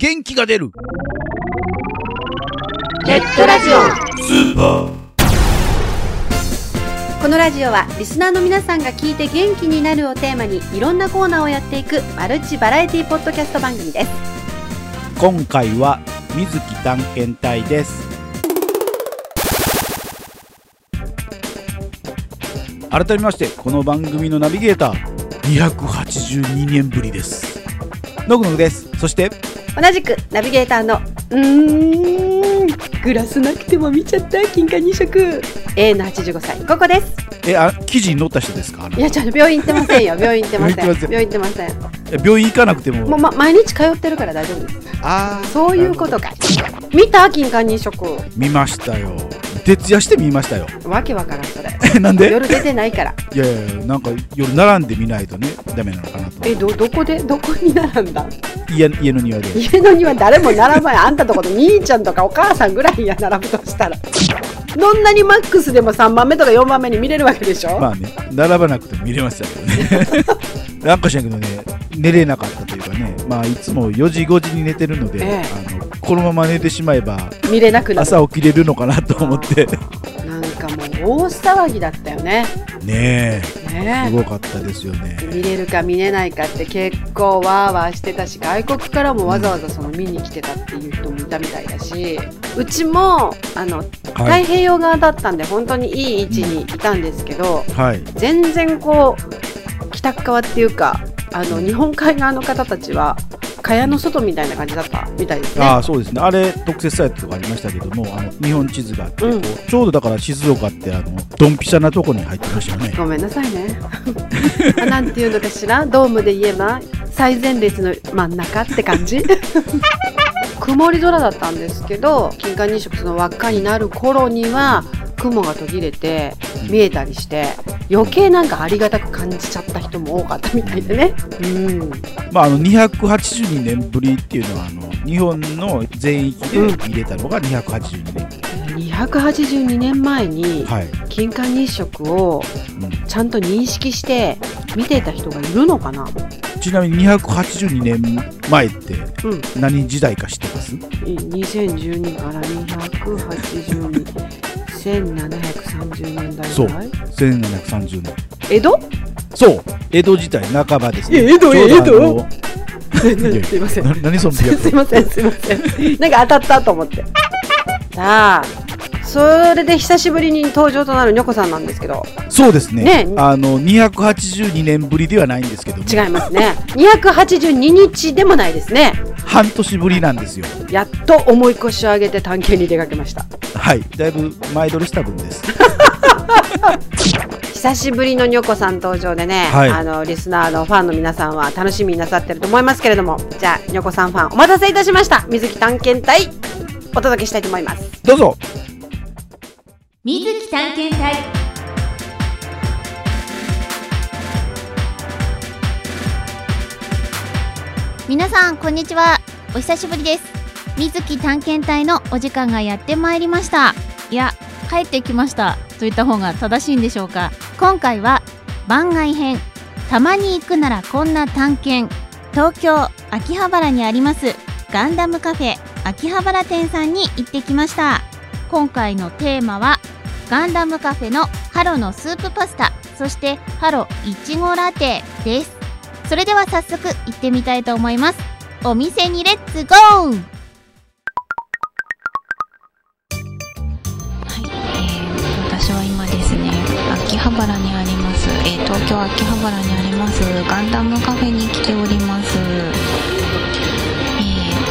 元気が出る。ネットラジオ。スーパー。このラジオはリスナーの皆さんが聞いて元気になるをテーマにいろんなコーナーをやっていくマルチバラエティポッドキャスト番組です。今回は水木探検隊です。改めましてこの番組のナビゲーター。282年ぶりです。のぐのぐです。そして同じくナビゲーターのうーん。グラスなくても見ちゃった金貨二色。A の85歳ここです。えあ記事に載った人ですか？いやちょっと病院行ってませんよ。病院行ってません。病院行ってません。病院行かなくても。もう、ま、毎日通ってるから大丈夫です。ああそういうことか。見た金貨二色。見ましたよ徹夜して見ましたよ。わけわからんそれ。え なんで？夜出てないから。いやいやなんか夜並んで見ないとねダメなのかなと。えどどこで？どこに並んだ？家家の庭で。家の庭誰も並ばない。あんたとこと兄ちゃんとかお母さんぐらいや並ぶとしたら。どんなにマックスでも3番目とか4番目に見れるわけでしょ、まあね並ばなくても見れましたけどね。なんかしらんけどね寝れなかったというかねまあいつも4時5時に寝てるので、ええ。あのこのまま寝てしまえば見れなくなる。朝起きれるのかなと思って。なんかもう大騒ぎだったよね。ねえ。ねすごかったですよね。見れるか見れないかって結構わーわーしてたし外国からもわざわざその見に来てたっていう人もいたみたいだしうちもあのはい。太平洋側だったんで本当にいい位置にいたんですけど、はい。全然こう北側っていうかあの日本海側の方たちは蚊帳の外みたいな感じだったみたいですね。ああそうですね。あれ特設サイトとかありましたけどもあの日本地図があって、うん。ちょうどだから静岡ってあのドンピシャなとこに入ってましたよね。ごめんなさいね。あなんていうのかしら？ドームで言えば最前列の真ん中って感じ？曇り空だったんですけど金環日食その輪っかになる頃には雲が途切れて見えたりして余計なんかありがたく感じちゃった人も多かったみたいでね。うん。まあ、あの282年ぶりっていうのはあの日本の全域で見れたのが282年、282年前にはい、金環日食をうん。ちゃんと認識して見ていた人がいるのかな、ちなみに282年前ってうん、何時代か知ってます？2012から282 1730年代そう。ぐらい1730年。江戸？そう。江戸時代半ばですね。え江戸。ちょうどあの すいません。な何そのすいませんすいません。なんか当たったと思って。さあそれで久しぶりに登場となるニョコさんなんですけど。そうですね。ね。あの282年ぶりではないんですけど。も違いますね。282日でもないですね。半年ぶりなんですよ。やっと重い腰を上げて探検に出かけましたはい。だいぶ前撮りした分です。久しぶりのニョコさん登場でね、はい。あのリスナーのファンの皆さんは楽しみになさってると思いますけれども。じゃあニョコさんファンお待たせいたしました。水木探検隊お届けしたいと思います。どうぞ。水木探検隊。皆さんこんにちは。お久しぶりです水木探検隊のお時間がやってまいりました。いや帰ってきました。と言った方が正しいんでしょうか。今回は番外編。たまに行くならこんな探検。東京秋葉原にあります。ガンダムカフェ。秋葉原店さんに行ってきました。今回のテーマはガンダムカフェのハロのスープパスタ。そしてハロいちごラテです。それでは早速行ってみたいと思います。お店にレッツゴー!私は今ですね秋葉原にあります、えー東京秋葉原にありますガンダムカフェに来ております、えー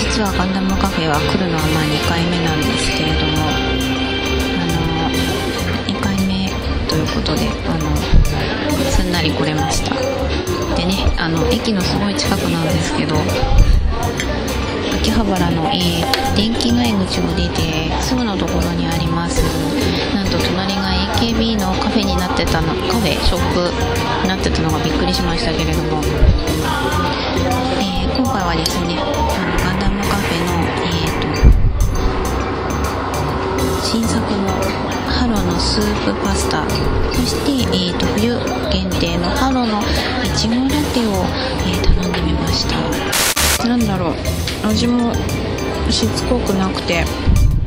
実はガンダムカフェは来るのはまあ2回目なんですけれどもあの2回目ということであのすんなり来れました。でねあの駅のすごい近くなんですけど秋葉原の、えー電気街口を出てカフェショップになってたのがびっくりしましたけれども、えー今回はですねあのガンダムカフェの、えーと新作のハロのスープパスタ。そして、えーと冬限定のハロのいちごラテを、えー頼んでみました。なんだろう味もしつこくなくて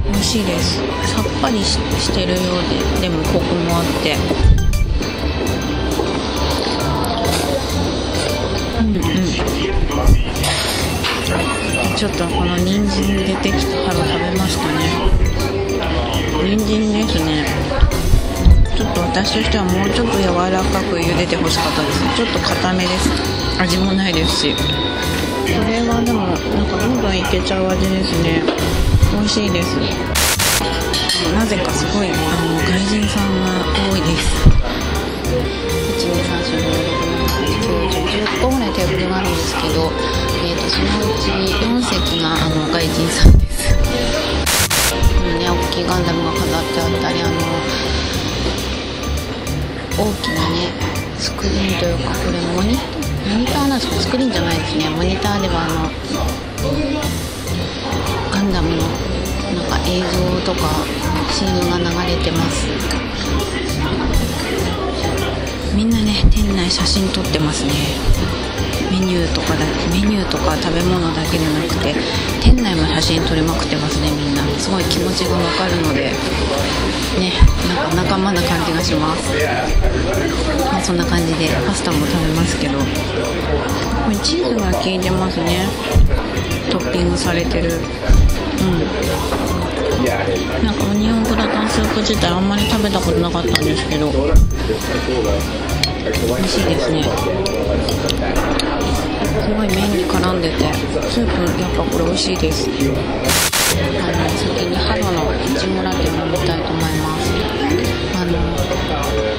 美味しいです。さっぱりししてるようででもコクもあって。ちょっとこの人参出てきたハロ食べましたね。人参ですね。ちょっと私としてはもうちょっと柔らかく茹でてほしかったですちょっと硬めです。味もないですし。これはでもなんかどんどんいけちゃう味ですね。美味しいです。なぜかすごいあの外人さんが多いです。1 2 3 4 5テーブルがあるんですけど、えーと、そのうち4席があの外人さんです。このね大きいガンダムが飾ってあったりあの大きなねスクリーンというかこれモニモニターなんですか？スクリーンじゃないですね。モニターではあのガンダムのなんか映像とか CM が流れてます。みんなね店内写真撮ってますね。メニューとかだメニューとか食べ物だけじゃなくて店内も写真撮りまくってますねみんな。すごい気持ちがわかるのでねなんか仲間な感じがします。まあそんな感じでパスタも食べますけど。これチーズが効いてますね。トッピングされてる。うん。なんかオニオングラタンスープ自体あんまり食べたことなかったんですけど。美味しいですね。すごい麺に絡んでてスープやっぱこれ美味しいです。あの先にハロのいちごラテを飲みたいと思います。あの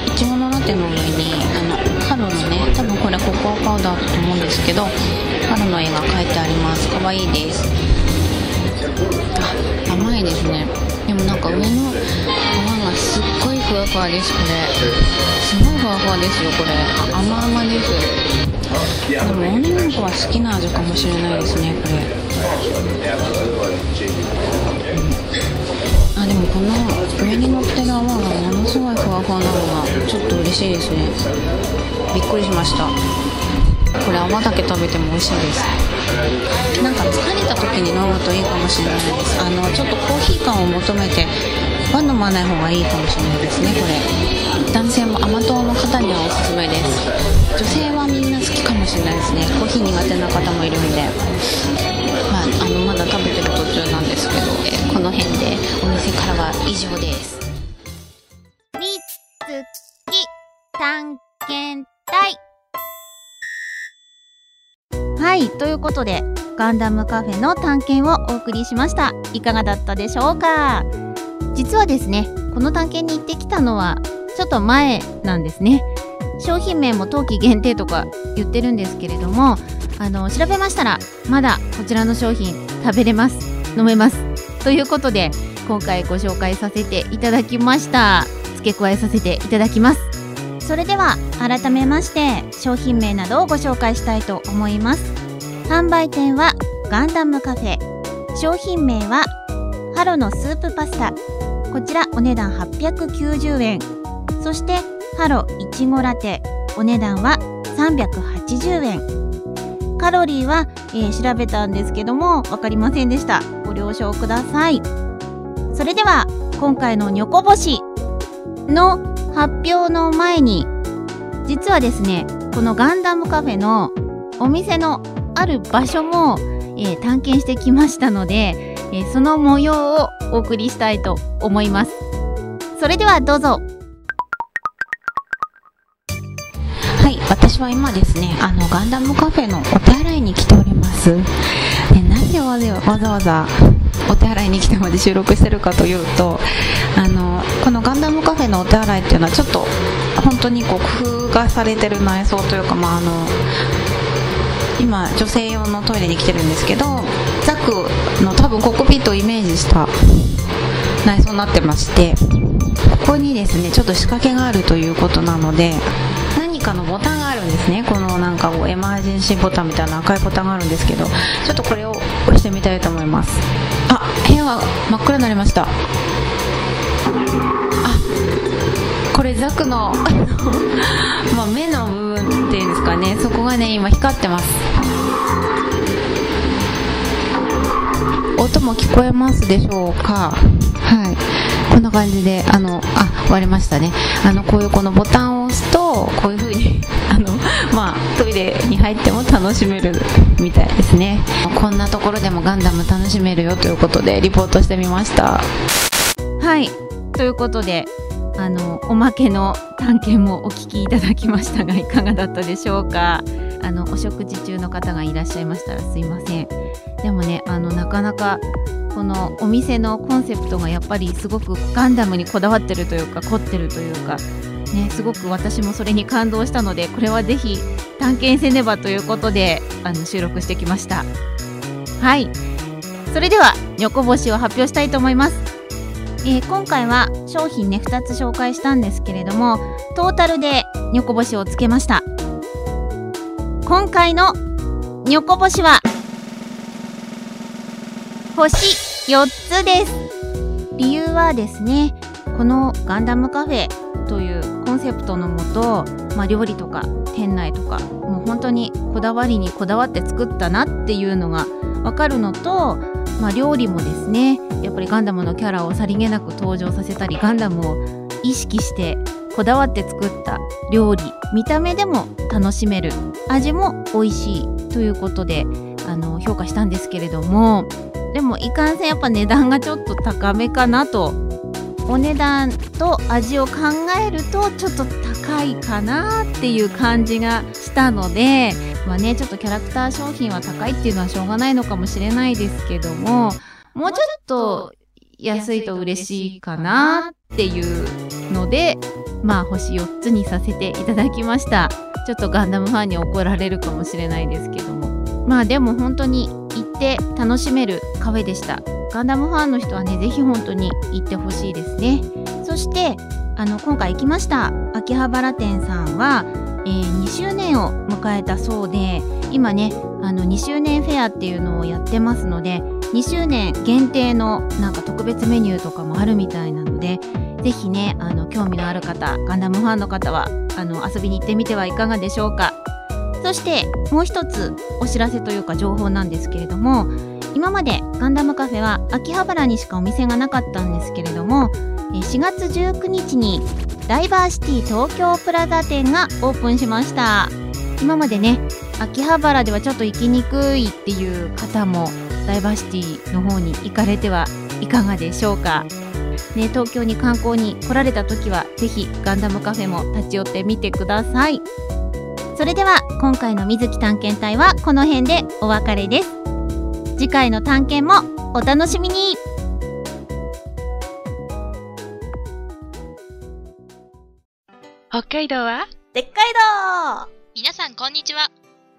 いちごのラテの上にあのハロのね多分これココアパウダーだと思うんですけどハロの絵が描いてあります。かわいいです。あ甘いですね。でもなんか上の皮がすっごいふわふわですこれ。すごいふわふわですよこれ。甘々です。でも女の子は好きな味かもしれないですねこれ、あでもこの上に乗ってる泡がものすごいふわふわなのがちょっと嬉しいですね。びっくりしました。これ泡だけ食べても美味しいです。なんか疲れた時に飲むといいかもしれないです。あのちょっとコーヒー感を求めては飲まない方がいいかもしれないですねこれ。男性も甘党の方にはおすすめです。女性はみんな好きかもしれないですね。コーヒー苦手な方もいるんで。まあ、あのまだ食べてる途中なんですけど、この辺でお店からは以上です。みつき探検隊。はいということでガンダムカフェの探検をお送りしました。いかがだったでしょうか？実はですねこの探検に行ってきたのはちょっと前なんですね。商品名も冬季限定とか言ってるんですけれどもあの調べましたらまだこちらの商品食べれます飲めます。ということで今回ご紹介させていただきました。付け加えさせていただきます。それでは改めまして商品名などをご紹介したいと思います。販売店はガンダムカフェ。商品名はハロのスープパスタ。こちらお値段890円。そしてハロいちごラテ。お値段は380円カロリーは、えー調べたんですけども分かりませんでした。ご了承ください。それでは今回のニョコ星の発表の前に実はですねこのガンダムカフェのお店のある場所も、えー探検してきましたので、えーその模様をお送りしたいと思います。それではどうぞ。私は今ですね、あのガンダムカフェのお手洗いに来ております。でなんでわざわざわざお手洗いに来てまで収録してるかというと、あのこのガンダムカフェのお手洗いっていうのはちょっと本当にこう工夫がされてる内装というか、まああの今女性用のトイレに来てるんですけど、ザクの多分コックピットをイメージした内装になってまして。ここにですねちょっと仕掛けがあるということなのでかのボタンがあるんですね。このなんかエマージェンシーボタンみたいな赤いボタンがあるんですけどちょっとこれを押してみたいと思います。あ部屋が真っ暗になりました。あこれザクのまあ目の部分っていうんですかね。そこがね今光ってます。音も聞こえますでしょうか？はい。こんな感じであのあ割れましたね。あのこういうこのボタンを押すこういう風に あのまあトイレに入っても楽しめるみたいですね。こんなところでもガンダム楽しめるよということでリポートしてみました。はい。ということであのおまけの探検もお聞きいただきましたがいかがだったでしょうか？あのお食事中の方がいらっしゃいましたらすいません。でもねあのなかなかこのお店のコンセプトがやっぱりすごくガンダムにこだわってるというか凝ってるというかねすごく私もそれに感動したのでこれはぜひ探検せねばということであの収録してきました。はい。それではニョコ星を発表したいと思います。えー今回は商品ね2つ紹介したんですけれどもトータルでニョコ星をつけました。今回のニョコ星は星4つです。理由はですねこのガンダムカフェというセプトのもと、まあ、料理とか店内とかもう本当にこだわりにこだわって作ったなっていうのがわかるのと、まあ、料理もですねやっぱりガンダムのキャラをさりげなく登場させたりガンダムを意識してこだわって作った料理見た目でも楽しめる味も美味しいということであの評価したんですけれどもでもいかんせんやっぱ値段がちょっと高めかなとお値段と味を考えるとちょっと高いかなっていう感じがしたのでまあねちょっとキャラクター商品は高いっていうのはしょうがないのかもしれないですけどももうちょっと安いと嬉しいかなっていうのでまあ星4つにさせていただきました。ちょっとガンダムファンに怒られるかもしれないですけども。まあでも本当に行って楽しめるカフェでした。ガンダムファンの人はねぜひ本当に行ってほしいですね。そしてあの今回行きました秋葉原店さんは、えー2周年を迎えたそうで今ねあの2周年フェアっていうのをやってますので2周年限定のなんか特別メニューとかもあるみたいなのでぜひねあの興味のある方ガンダムファンの方はあの遊びに行ってみてはいかがでしょうか。そしてもう一つお知らせというか情報なんですけれども今までガンダムカフェは秋葉原にしかお店がなかったんですけれどもえ4月19日にダイバーシティ東京プラザ店がオープンしました。今までね秋葉原ではちょっと行きにくいっていう方もダイバーシティの方に行かれてはいかがでしょうか。ね、東京に観光に来られた時はぜひガンダムカフェも立ち寄ってみてください。それでは今回の水木探検隊はこの辺でお別れです。次回の探検もお楽しみに。北海道は？でっかいど皆さんこんにちは。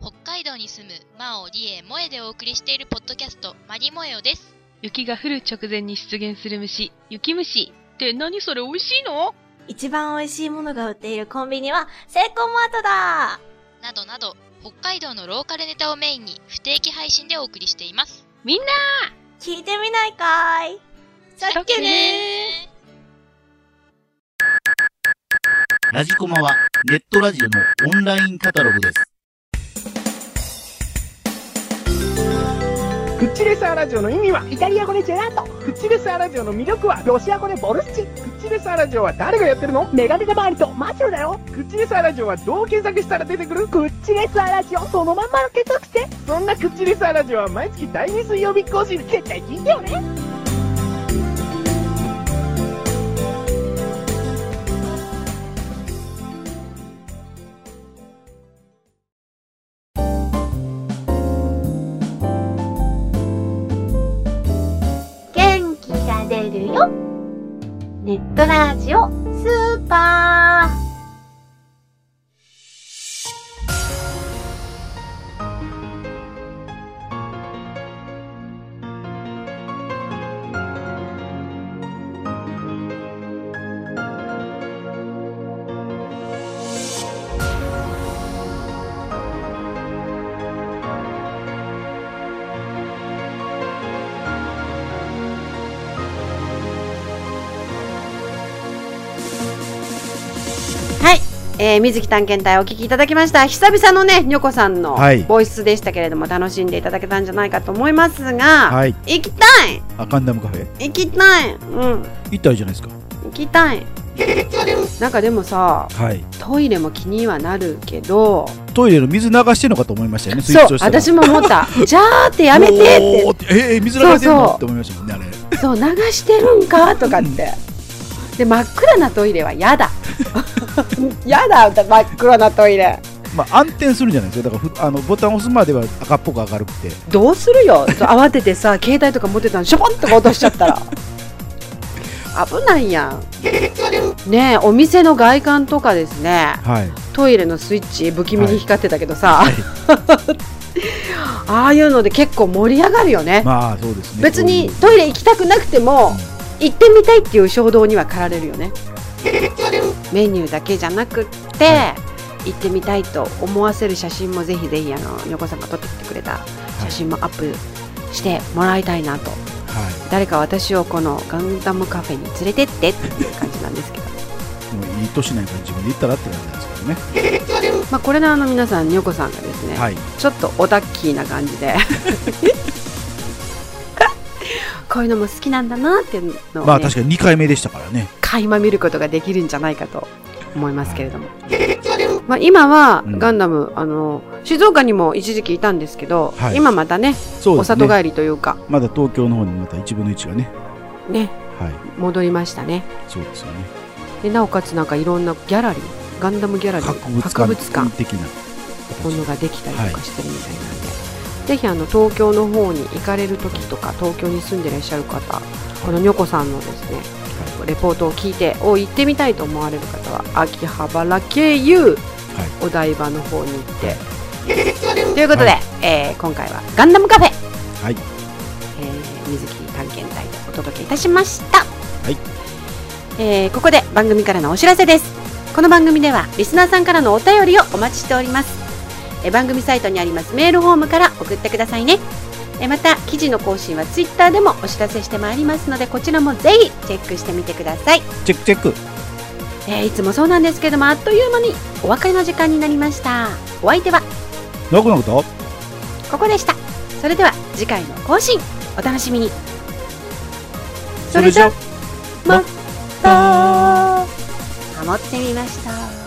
北海道に住むマオリエモエでお送りしているポッドキャストマリモエオです。雪が降る直前に出現する虫、雪虫。って何それ美味しいの？一番美味しいものが売っているコンビニは、セイコーマートだ。などなど北海道のローカルネタをメインに不定期配信でお送りしています。みんな！聞いてみないかい。さっけね。ラジコマはネットラジオのオンラインカタログです。クッチレスアラジオの意味はイタリア語でジェラート。クッチレスアラジオの魅力はロシア語でボルシチクッチレスアラジオは誰がやってるの？メガネタバーリとマチュルだよ。クッチレスアラジオはどう検索したら出てくる？クッチレスアラジオそのまんまの検索して。そんなクッチレスアラジオは毎月第2水曜日更新。絶対聞いてよね元気が出るよネットラジオスーパー。えー、水木探検隊お聞きいただきました。久々のねにょこさんのはい。ボイスでしたけれども、楽しんでいただけたんじゃないかと思いますが、はい。行きたい！あガンダムカフェ？行きたい！うん。行ったらいいじゃないですか。行きたい！なんかでもさはいトイレも気にはなるけどトイレの水流してんのかと思いましたよねそう私も思ったじゃーってやめてってええ水流れてんのそうそうって思いましたもんねあれそう流してるんかとかってで真っ暗なトイレは嫌だ。嫌だ真っ暗なトイレ。まあ暗転するんじゃないですか。だからふあのボタン押すまでは赤っぽく明るくて。どうするよ？慌ててさ 携帯とか持ってたのしょぼんとか落としちゃったら。危ないやん。ねえお店の外観とかですね。はい。トイレのスイッチ不気味に光ってたけどさ、ああいうので結構盛り上がるよね、まあそうですね。別にこトイレ行きたくなくても行ってみたいっていう衝動には駆られるよね。メニューだけじゃなくって、行ってみたいと思わせる写真もぜひぜひあのにょこさんが撮ってきてくれた写真もアップしてもらいたいなと、うい。誰か私をこのガンダムカフェに連れてってっていう感じなんですけど。いもういい年ないから自分で行ったらって感じなんですけどね。まあこれのあの皆さんにょこさんがですね、はい。ちょっとオタッキーな感じでこういうのも好きなんだなっていうのを、ねまあ確かに2回目でしたからね。垣間見ることができるんじゃないかと思いますけれども、まあ、今はうん。ガンダム、あの静岡にも一時期いたんですけど、はい。今またねね。お里帰りというか。まだ東京の方にまた1分の1がね。ね。はい。戻りましたね。そうですよね。でなおかつなんかいろんなギャラリーガンダムギャラリー博物館的なものができたりとかしてるみたいなんで、ぜひあの東京の方に行かれる時とか東京に住んでらっしゃる方このにょこさんのですねレポートを聞いてお行ってみたいと思われる方は秋葉原経由お台場の方に行って。ということで、はい。えー今回はガンダムカフェ、はい。えー水木探検隊でお届けいたしました、はい。えーここで番組からのお知らせです。この番組ではリスナーさんからのお便りをお待ちしておりますえー番組サイトにありますメールフォームから送ってくださいね。えーまた記事の更新はツイッターでもお知らせしてまいりますのでこちらもぜひチェックしてみてください。チェックチェック。えーいつもそうなんですけどもあっという間にお別れの時間になりました。お相手は？ノコノコと？ここでした。それでは次回の更新お楽しみに。それじゃまた。ハモってみました